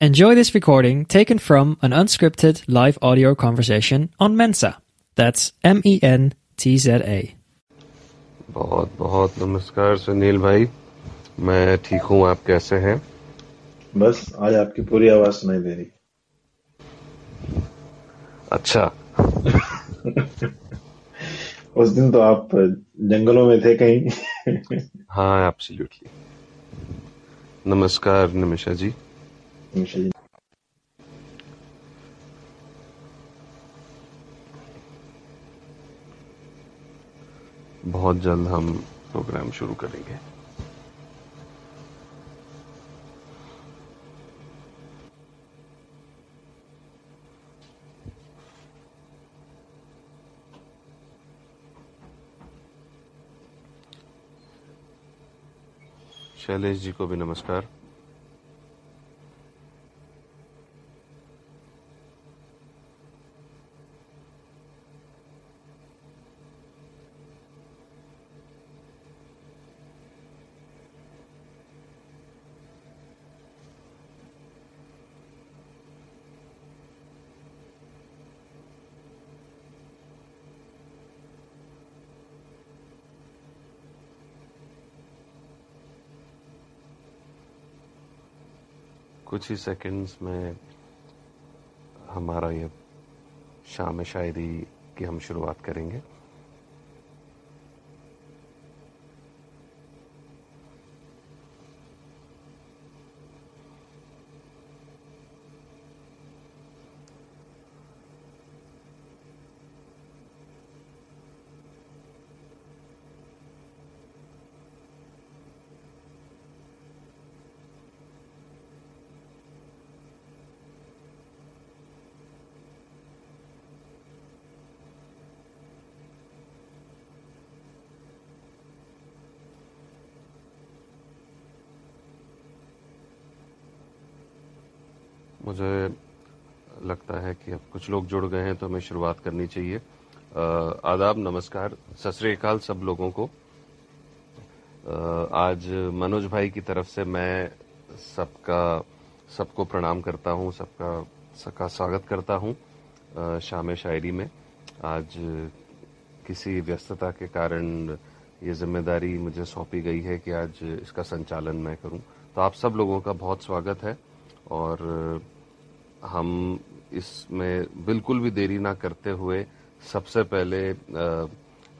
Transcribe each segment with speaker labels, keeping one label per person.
Speaker 1: Enjoy this recording taken from an unscripted live audio conversation on Mensa. That's M E N T Z A.
Speaker 2: बहुत बहुत नमस्कार सुनील भाई मैं ठीक हूँ आप कैसे हैं
Speaker 3: बस आज आपकी पूरी आवाज़ सुनाई दे रही
Speaker 2: अच्छा
Speaker 3: उस दिन तो आप जंगलों में थे कहीं
Speaker 2: हाँ एब्सोल्युटली नमस्कार निमिषा जी
Speaker 3: जी
Speaker 2: बहुत जल्द हम प्रोग्राम शुरू करेंगे। शैलेश जी को भी नमस्कार। कुछ ही सेकंड्स में हमारा ये शाम शायरी की हम शुरुआत करेंगे। मुझे लगता है कि अब कुछ लोग जुड़ गए हैं तो हमें शुरुआत करनी चाहिए। आदाब, नमस्कार। सतरीकाल सब लोगों को। आज मनोज भाई की तरफ़ से मैं सबका, सबको प्रणाम करता हूँ, सबका सबका स्वागत करता हूँ शाम शायरी में। आज किसी व्यस्तता के कारण ये ज़िम्मेदारी मुझे सौंपी गई है कि आज इसका संचालन मैं करूँ। तो आप सब लोगों का बहुत स्वागत है। और हम इसमें बिल्कुल भी देरी ना करते हुए सबसे पहले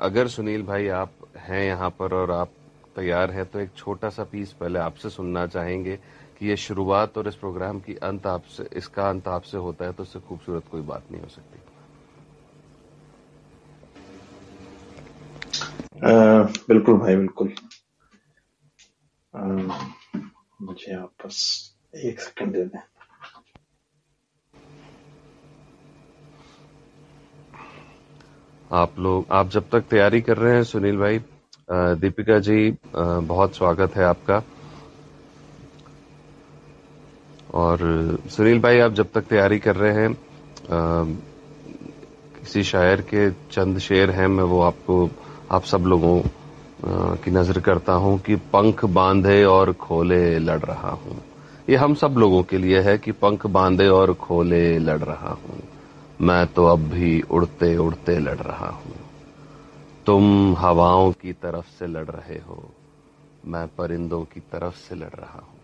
Speaker 2: अगर सुनील भाई आप हैं यहाँ पर और आप तैयार हैं तो एक छोटा सा पीस पहले आपसे सुनना चाहेंगे कि ये शुरुआत और इस प्रोग्राम की अंत आपसे इसका अंत आपसे होता है तो इससे खूबसूरत कोई बात नहीं हो सकती।
Speaker 3: अ, बिल्कुल भाई बिल्कुल। अ, मुझे आप एक सेकंड दे दें
Speaker 2: आप लोग, आप जब तक तैयारी कर रहे हैं, सुनील भाई दीपिका जी बहुत स्वागत है आपका। और सुनील भाई, आप जब तक तैयारी कर रहे हैं किसी शायर के चंद शेर हैं, मैं वो आपको, आप सब लोगों की नज़र करता हूँ कि पंख बांधे और खोले लड़ रहा हूँ। ये हम सब लोगों के लिए है कि पंख बांधे और खोले लड़ रहा हूँ। मैं तो अब भी उड़ते उड़ते लड़ रहा हूँ। तुम हवाओं की तरफ़ से लड़ रहे हो, मैं परिंदों की तरफ़ से लड़ रहा हूँ।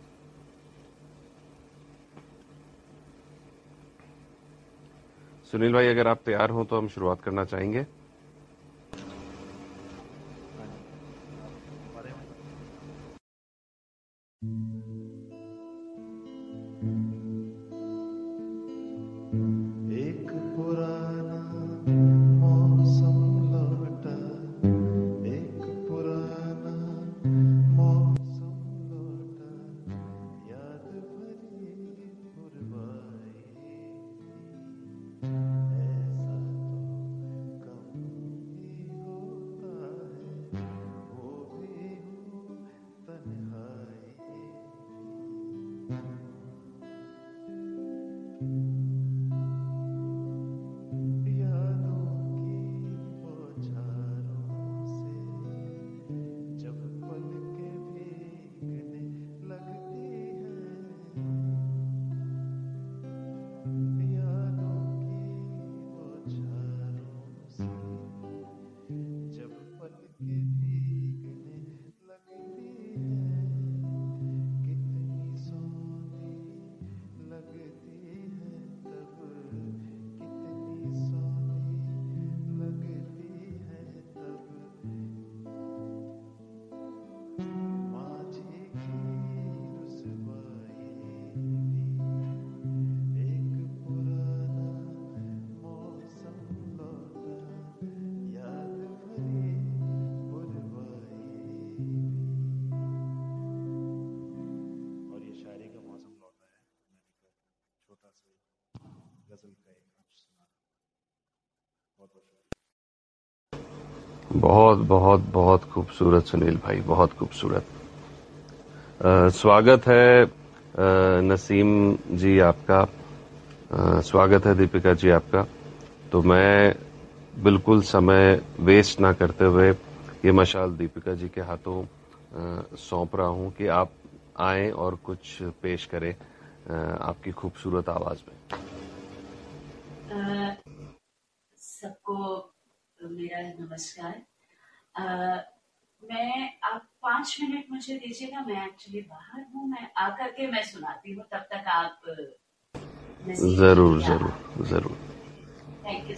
Speaker 2: सुनील भाई, अगर आप तैयार हो तो हम शुरुआत करना चाहेंगे।
Speaker 4: एक
Speaker 3: बहुत बहुत
Speaker 2: बहुत खूबसूरत सुनील भाई बहुत खूबसूरत। स्वागत है अ, नसीम जी आपका। अ, स्वागत है दीपिका जी आपका। तो मैं बिल्कुल समय वेस्ट ना करते हुए ये मशाल दीपिका जी के हाथों सौंप रहा हूँ कि आप आए और कुछ पेश करें अ, आपकी खूबसूरत आवाज़ में।
Speaker 5: अ, सबको मेरा नमस्कार। अ, मैं आप पाँच मिनट मुझे दीजिएगा मैं एक्चुअली बाहर हूँ मैं आकर के मैं सुनाती हूँ तब तक आप
Speaker 2: ज़रूर ज़रूर ज़रूर।
Speaker 5: थैंक यू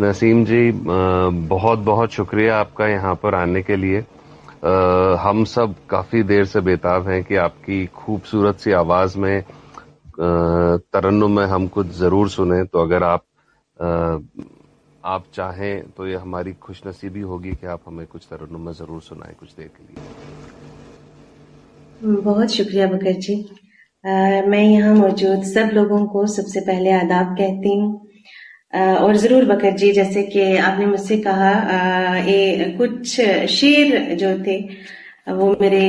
Speaker 2: नसीम जी बहुत बहुत शुक्रिया आपका यहाँ पर आने के लिए। हम सब काफ़ी देर से बेताब हैं कि आपकी खूबसूरत सी आवाज़ में तरन्नुम में हम कुछ ज़रूर सुने तो अगर आप आप चाहें तो ये हमारी खुशनसीबी होगी कि आप हमें कुछ तरन्नुम ज़रूर सुनाएँ कुछ देर के लिए।
Speaker 6: बहुत शुक्रिया बकर जी। अ, मैं यहाँ मौजूद सब लोगों को सबसे पहले आदाब कहती हूँ। और ज़रूर बकर जी जैसे कि आपने मुझसे कहा अ, ये कुछ शेर जो थे वो मेरे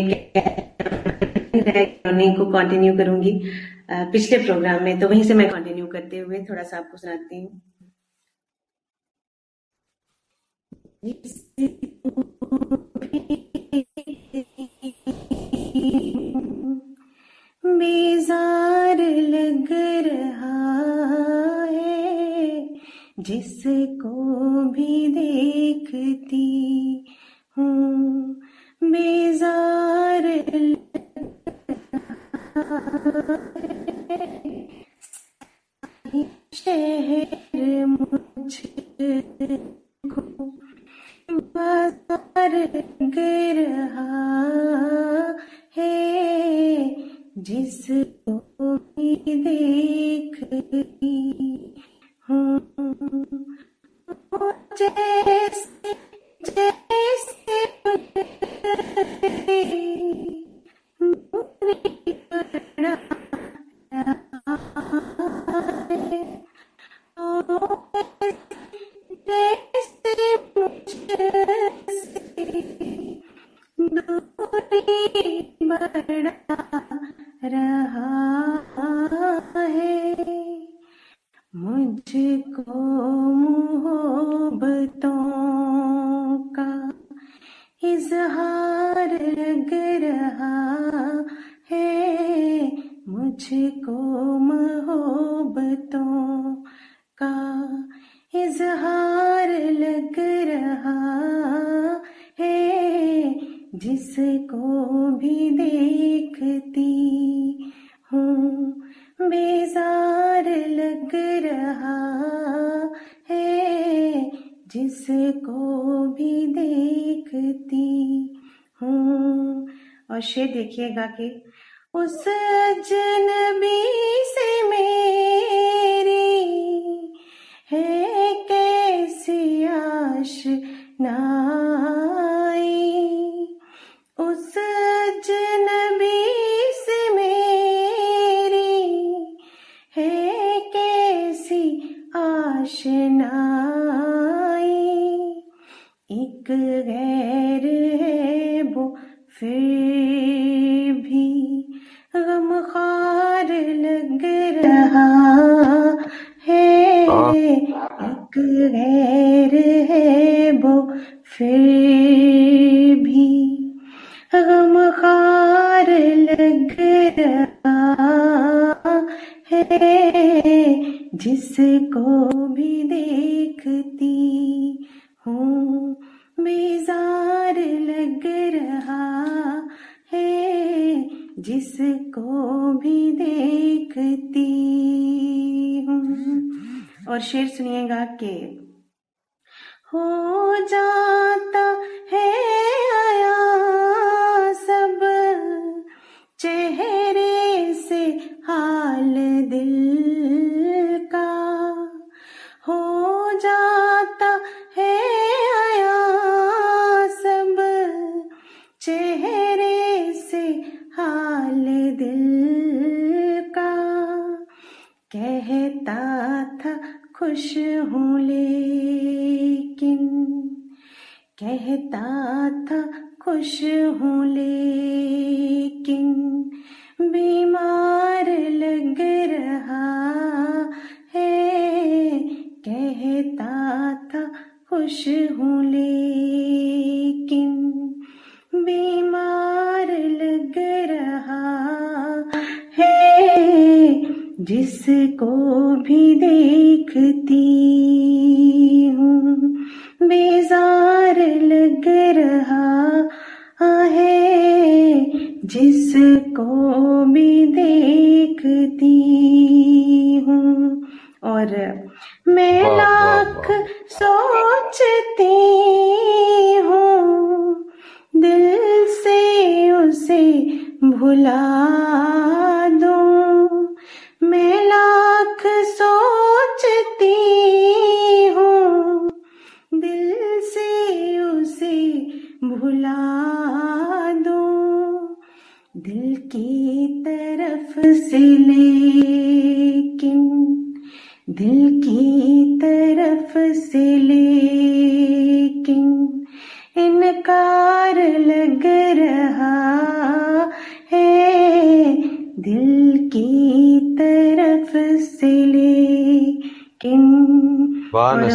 Speaker 6: उन्हीं को कंटिन्यू करूँगी पिछले प्रोग्राम में। तो वहीं से मैं कंटिन्यू करते हुए थोड़ा सा आपको सुनाती हूँ। बेजार लग रहा है जिसको भी देखती हूँ। बेजार शहर मुझको बाज़ार लग रहा है। जिसको भी देखती हूँ वो जैसे जैसे दूरी बढ़ा रहा शेर देखिएगा देखती हूँ। बेजार लग रहा है जिसको भी देखती हूँ। और शेर सुनिएगा के हो जाता है खुश हूँ लेकिन कहता था खुश हूँ लेकिन बीमार लग रहा है। कहता था खुश हूँ लेकिन बीमार लग रहा है। जिसको भी देखती हूँ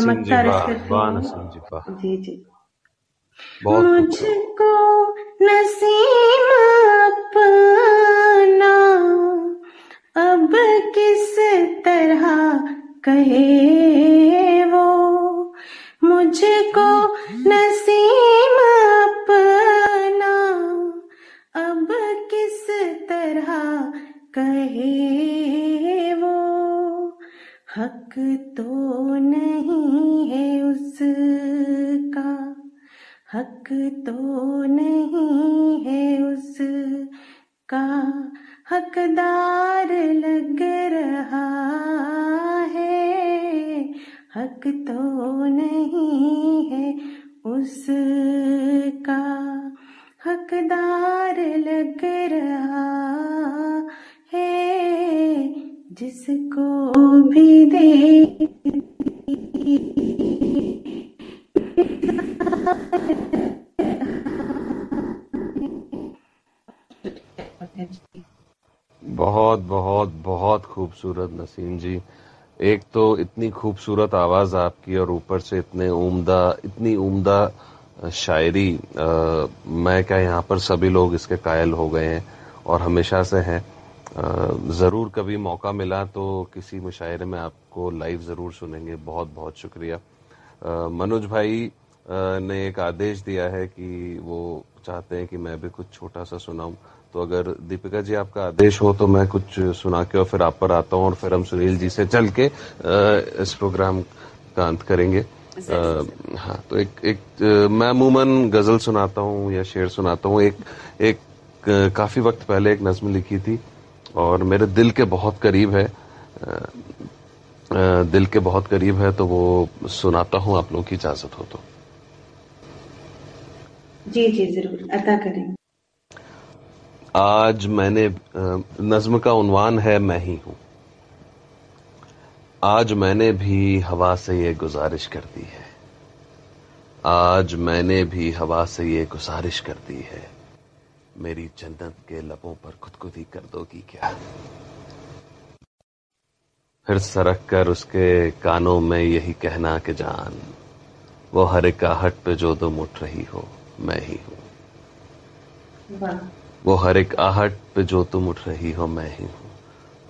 Speaker 2: जी
Speaker 6: हूँ
Speaker 2: जी वाह
Speaker 6: जी जी।
Speaker 2: बहुत खूबसूरत
Speaker 6: मुझको नसीम अपना। अब किस तरह कहे वो? मुझको नसीम
Speaker 2: बहुत बहुत बहुत खूबसूरत नसीम जी। एक तो इतनी खूबसूरत आवाज़ आपकी और ऊपर से इतने उम्दा इतनी उम्दा शायरी अ, मैं क्या यहाँ पर सभी लोग इसके कायल हो गए हैं और हमेशा से हैं। ज़रूर कभी मौका मिला तो किसी मुशायरे में आपको लाइव ज़रूर सुनेंगे। बहुत बहुत शुक्रिया। मनोज भाई अ, ने एक आदेश दिया है कि वो चाहते हैं कि मैं भी कुछ छोटा सा सुनाऊं। तो अगर दीपिका जी आपका आदेश हो तो मैं कुछ सुना के और फिर आप पर आता हूँ और फिर हम सुनील जी से चल के इस प्रोग्राम का अंत करेंगे। हाँ तो एक एक मैं अमूमन गज़ल सुनाता हूँ या शेर सुनाता हूँ। एक एक काफ़ी वक्त पहले एक नज्म लिखी थी और मेरे दिल के बहुत करीब है। दिल के बहुत करीब है तो वो सुनाता हूँ आप लोगों की इजाज़त हो तो।
Speaker 6: जी जी ज़रूर अता करें
Speaker 2: आज मैंने नज्म का उन्वान है, मैं ही हूँ। आज मैंने भी हवा से ये गुजारिश कर दी है। आज मैंने भी हवा से ये गुजारिश कर दी है। मेरी जन्नत के लबों पर खुदकुदी कर दोगी क्या? फिर सरक कर उसके कानों में यही कहना कि जान, वो हर एक आहट पे जो तुम उठ रही हो, मैं ही हूँ। वो हर एक आहट पे जो तुम उठ रही हो, मैं ही हूँ।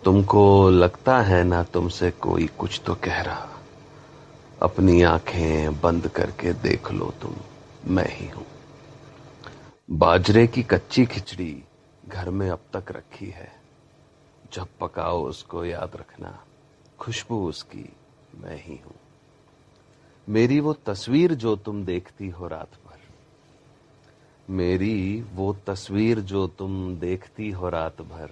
Speaker 2: तुमको लगता है ना तुमसे कोई कुछ तो कह रहा। अपनी आँखें बंद करके देख लो तुम, मैं ही हूँ। बाजरे की कच्ची खिचड़ी घर में अब तक रखी है। जब पकाओ उसको याद रखना, खुशबू उसकी, मैं ही हूँ। मेरी वो तस्वीर जो तुम देखती हो रात भर मेरी वो तस्वीर जो तुम देखती हो रात भर,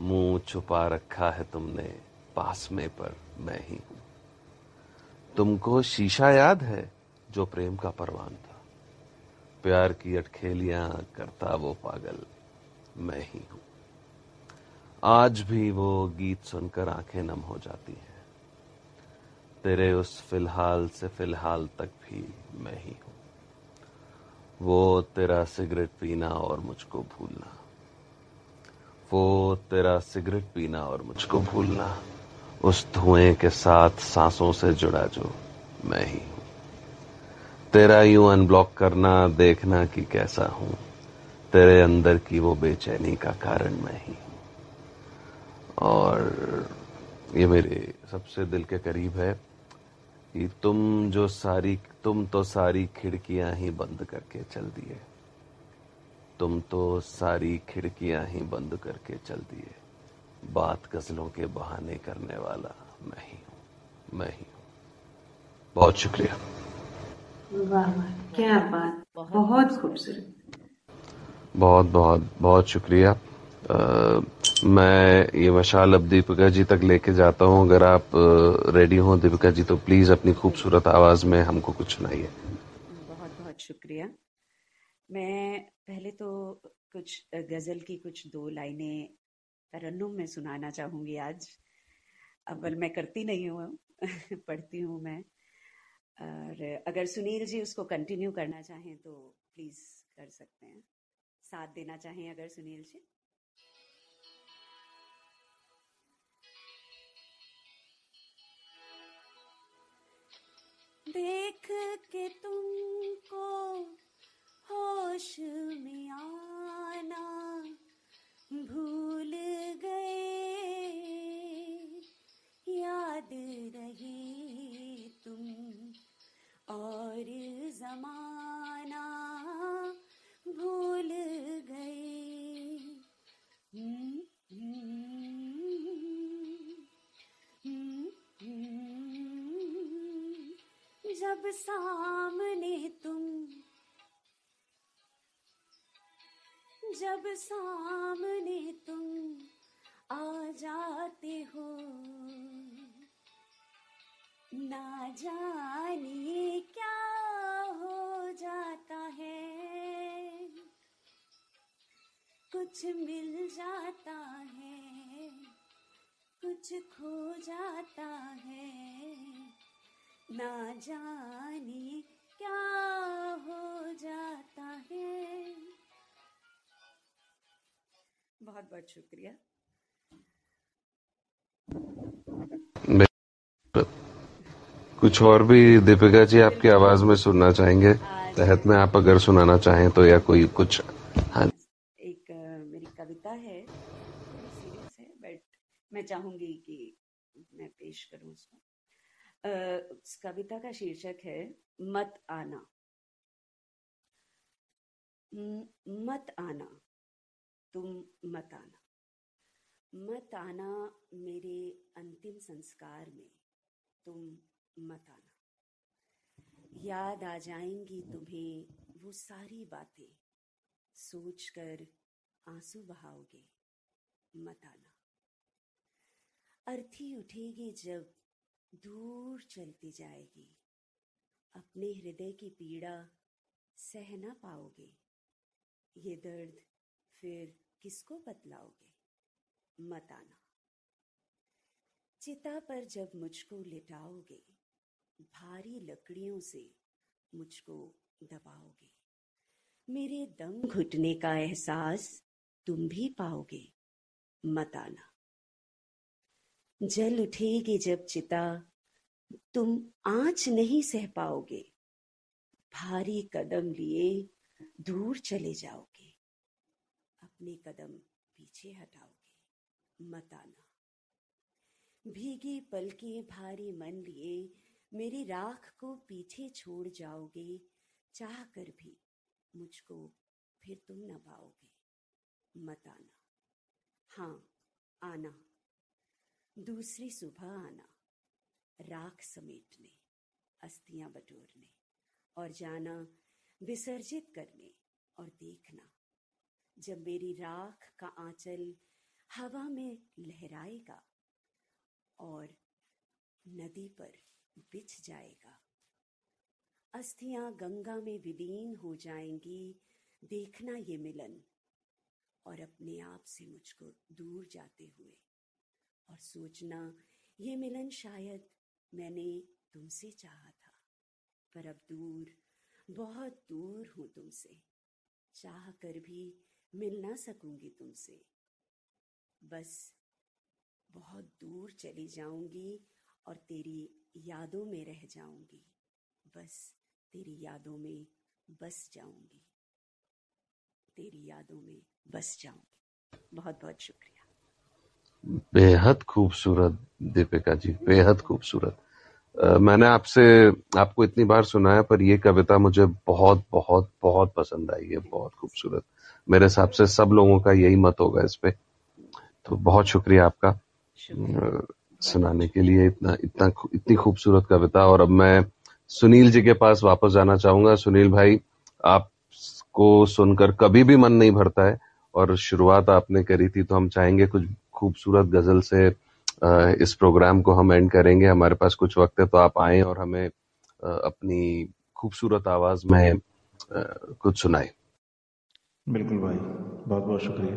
Speaker 2: मुँह छुपा रखा है तुमने, पास में पर मैं ही हूँ। तुमको शीशा याद है जो प्रेम का परवान था? प्यार की अटखेलियाँ करता वो पागल, मैं ही हूँ। आज भी वो गीत सुनकर आँखें नम हो जाती हैं। तेरे उस फ़िलहाल से फ़िलहाल तक भी मैं ही हूँ। वो तेरा सिगरेट पीना और मुझको भूलना। वो तेरा सिगरेट पीना और मुझको भूलना। उस धुएँ के साथ सांसों से जुड़ा जो मैं ही हूँ। तेरा यूँ अनब्लॉक करना, देखना कि कैसा हूँ। तेरे अंदर की वो बेचैनी का कारण मैं ही हूँ। और ये मेरे सबसे दिल के करीब है। कि तुम जो सारी तुम तो सारी खिड़कियाँ ही बंद करके चल दिए। तुम तो सारी खिड़कियाँ ही बंद करके चल दिए। बात गजलों के बहाने करने वाला मैं ही हूँ मैं ही हूँ। बहुत शुक्रिया।
Speaker 6: वाह वाह क्या बात। बहुत खूबसूरत।
Speaker 2: बहुत बहुत बहुत शुक्रिया। मैं ये मशाल अब दीपिका जी तक लेके जाता हूँ। अगर आप रेडी हो दीपिका जी तो प्लीज़ अपनी खूबसूरत आवाज़ में हमको कुछ सुनाइए।
Speaker 7: बहुत बहुत शुक्रिया। मैं पहले तो कुछ गज़ल की कुछ दो लाइनें तरन्नुम में सुनाना चाहूँगी आज। अव्वल मैं करती नहीं हूँ, पढ़ती हूँ मैं। और अगर सुनील जी उसको कंटिन्यू करना चाहें तो प्लीज़ कर सकते हैं। साथ देना चाहें अगर सुनील जी? देख के तुमको होश में आना भूल गए। याद रहे तुम और जमाना जब सामने तुम। जब सामने तुम आ जाते हो, ना जानिए क्या हो जाता है। कुछ मिल जाता है, कुछ खो जाता है। ना जानिए क्या हो जाता है। बहुत बहुत शुक्रिया।
Speaker 2: कुछ और भी दीपिका जी आपकी आवाज़ में सुनना चाहेंगे? तहत में आप अगर सुनाना चाहें तो या कोई कुछ। हाँ
Speaker 7: एक मेरी कविता है सीरियस है बट मैं चाहूँगी कि मैं पेश करूँ उसको। उस कविता का शीर्षक है, मत आना। मत आना, तुम मत आना। मत आना मेरे अंतिम संस्कार में, तुम मत आना। याद आ जाएँगी तुम्हें वो सारी बातें, सोचकर आँसू बहाओगे, मत आना। अर्थी उठेगी जब दूर चलती जाएगी। अपने हृदय की पीड़ा सह ना पाओगे। ये दर्द फिर किसको बतलाओगे? मत आना। चिता पर जब मुझको लिटाओगे, भारी लकड़ियों से मुझको दबाओगे। मेरे दम घुटने का एहसास तुम भी पाओगे। मत आना। जल उठेगी जब चिता। तुम आँच नहीं सह पाओगे। भारी कदम लिए दूर चले जाओगे। अपने कदम पीछे हटाओगे। मत आना। भीगी पलकें भारी मन लिए मेरी राख को पीछे छोड़ जाओगे। चाह कर भी मुझको फिर तुम न पाओगे। मत आना। हाँ आना। दूसरी सुबह आना, राख समेटने, अस्थियाँ बटोरने और जाना विसर्जित करने और देखना। जब मेरी राख का आंचल हवा में लहराएगा और नदी पर बिछ जाएगा, अस्थियाँ गंगा में विलीन हो जाएँगी, देखना ये मिलन और अपने आप से मुझको दूर जाते हुए। और सोचना, ये मिलन शायद मैंने तुमसे चाहा था, पर अब दूर, बहुत दूर हूँ तुमसे। चाह कर भी मिल ना सकूँगी तुमसे। बस बहुत दूर चली जाऊँगी और तेरी यादों में रह जाऊँगी। बस तेरी यादों में बस जाऊँगी। तेरी यादों में बस जाऊँगी। बहुत बहुत शुक्रिया।
Speaker 2: बेहद खूबसूरत दीपिका जी बेहद खूबसूरत। मैंने आपसे आपको इतनी बार सुनाया पर ये कविता मुझे बहुत बहुत बहुत पसंद आई है बहुत खूबसूरत। मेरे हिसाब से सब लोगों का यही मत होगा इस पे। तो बहुत शुक्रिया आपका
Speaker 7: शुक्रिया।
Speaker 2: सुनाने के लिए इतना इतना इतनी खूबसूरत कविता। और अब मैं सुनील जी के पास वापस जाना चाहूँगा। सुनील भाई आपको सुनकर कभी भी मन नहीं भरता है और शुरुआत आपने करी थी तो हम चाहेंगे कुछ खूबसूरत गज़ल से इस प्रोग्राम को हम एंड करेंगे। हमारे पास कुछ वक्त है तो आप आए और हमें अपनी खूबसूरत आवाज़ में कुछ सुनाए।
Speaker 3: बिल्कुल भाई, बहुत बहुत शुक्रिया।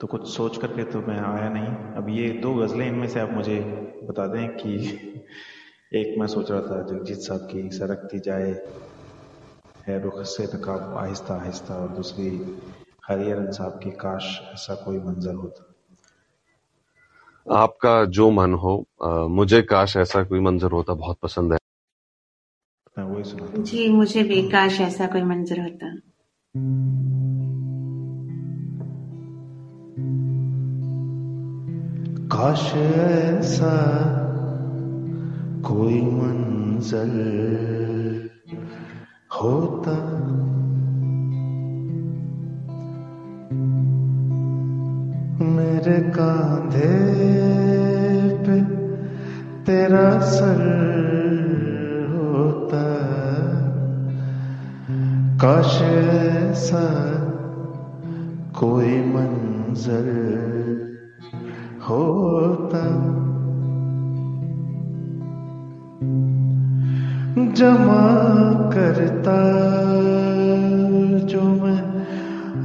Speaker 3: तो कुछ सोच करके तो मैं आया नहीं। अब ये दो गज़लें इनमें से आप मुझे बता दें कि एक मैं सोच रहा था, जगजीत साहब की सरकती जाए, है रुख से रकाब आहिस्ता आहिस्ता, और दूसरी हरिहरन साहब की काश, ऐसा कोई मंजर होता।
Speaker 2: आपका जो मन हो अ, मुझे काश ऐसा कोई मंजर होता बहुत पसंद है।
Speaker 3: मैं वही सुनाता
Speaker 6: जी मुझे भी काश ऐसा कोई मंजर होता।
Speaker 4: काश ऐसा कोई मंजर होता। मेरे कांधे पे तेरा सर होता काश ऐसा कोई मंजर होता। जमा करता जो मैं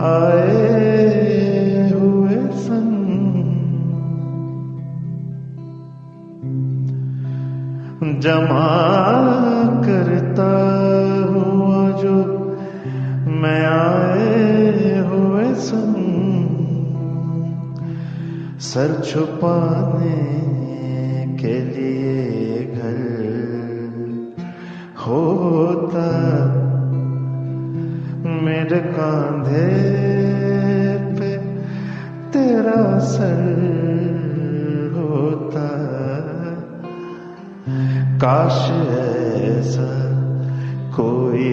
Speaker 4: आए जमा करता हुआ जो मैं आए हुए सुन। सर छुपाने के लिए घर होता मेरे कांधे पे तेरा सर काश ऐसा कोई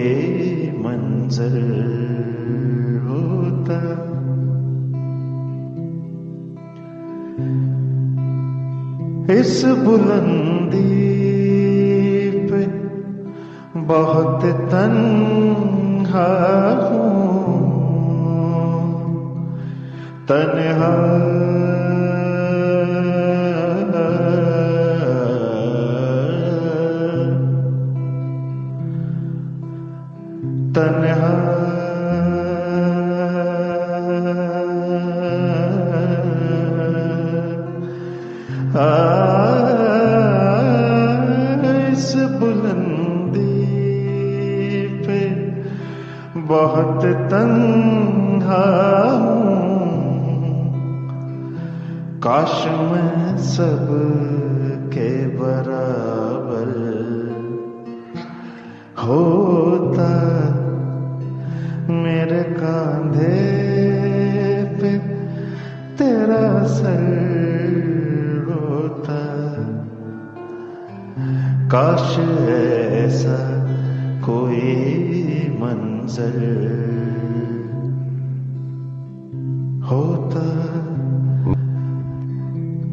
Speaker 4: मंजर होता। इस बुलंदी पे बहुत तन्हा हूँ। तन्हा बहुत हूँ। काश मैं सब के बराबर होता मेरे कांधे पे तेरा सर होता। काश ऐसा मंजर होता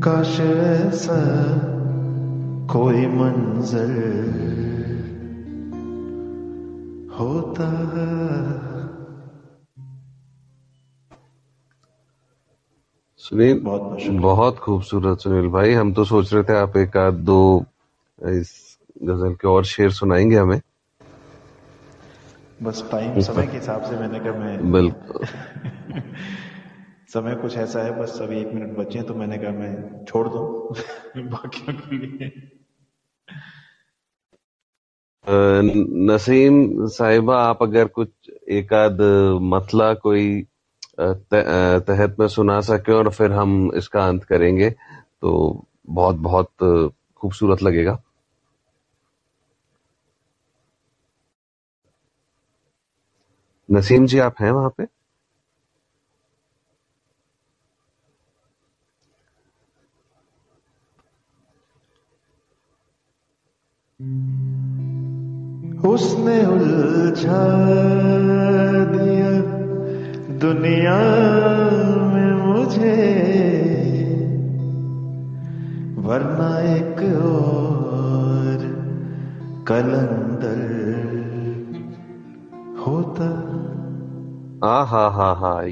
Speaker 4: काश ऐसा कोई मंजर होता।
Speaker 2: सुनील
Speaker 3: बहुत बहुत
Speaker 2: बहुत खूबसूरत सुनील भाई। हम तो सोच रहे थे आप एक आध दो इस गज़ल के और शेर सुनाएँगे हमें।
Speaker 3: बस टाइम समय के हिसाब से मैंने कहा मैं
Speaker 2: बिल्कुल।
Speaker 3: समय कुछ ऐसा है बस अभी एक मिनट बचे तो मैंने कहा मैं छोड़ दूँ। बाकियों के लिए।
Speaker 2: नसीम साहिबा आप अगर कुछ एक आध मतला कोई तहत में सुना सके और फिर हम इसका अंत करेंगे तो बहुत बहुत खूबसूरत लगेगा। नसीम जी आप हैं वहाँ पे?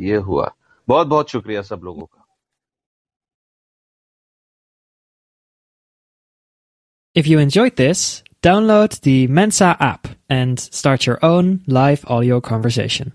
Speaker 2: ये हुआ बहुत बहुत शुक्रिया सब लोगों का
Speaker 1: If you enjoyed this, download the Mensa app and start your own live audio conversation.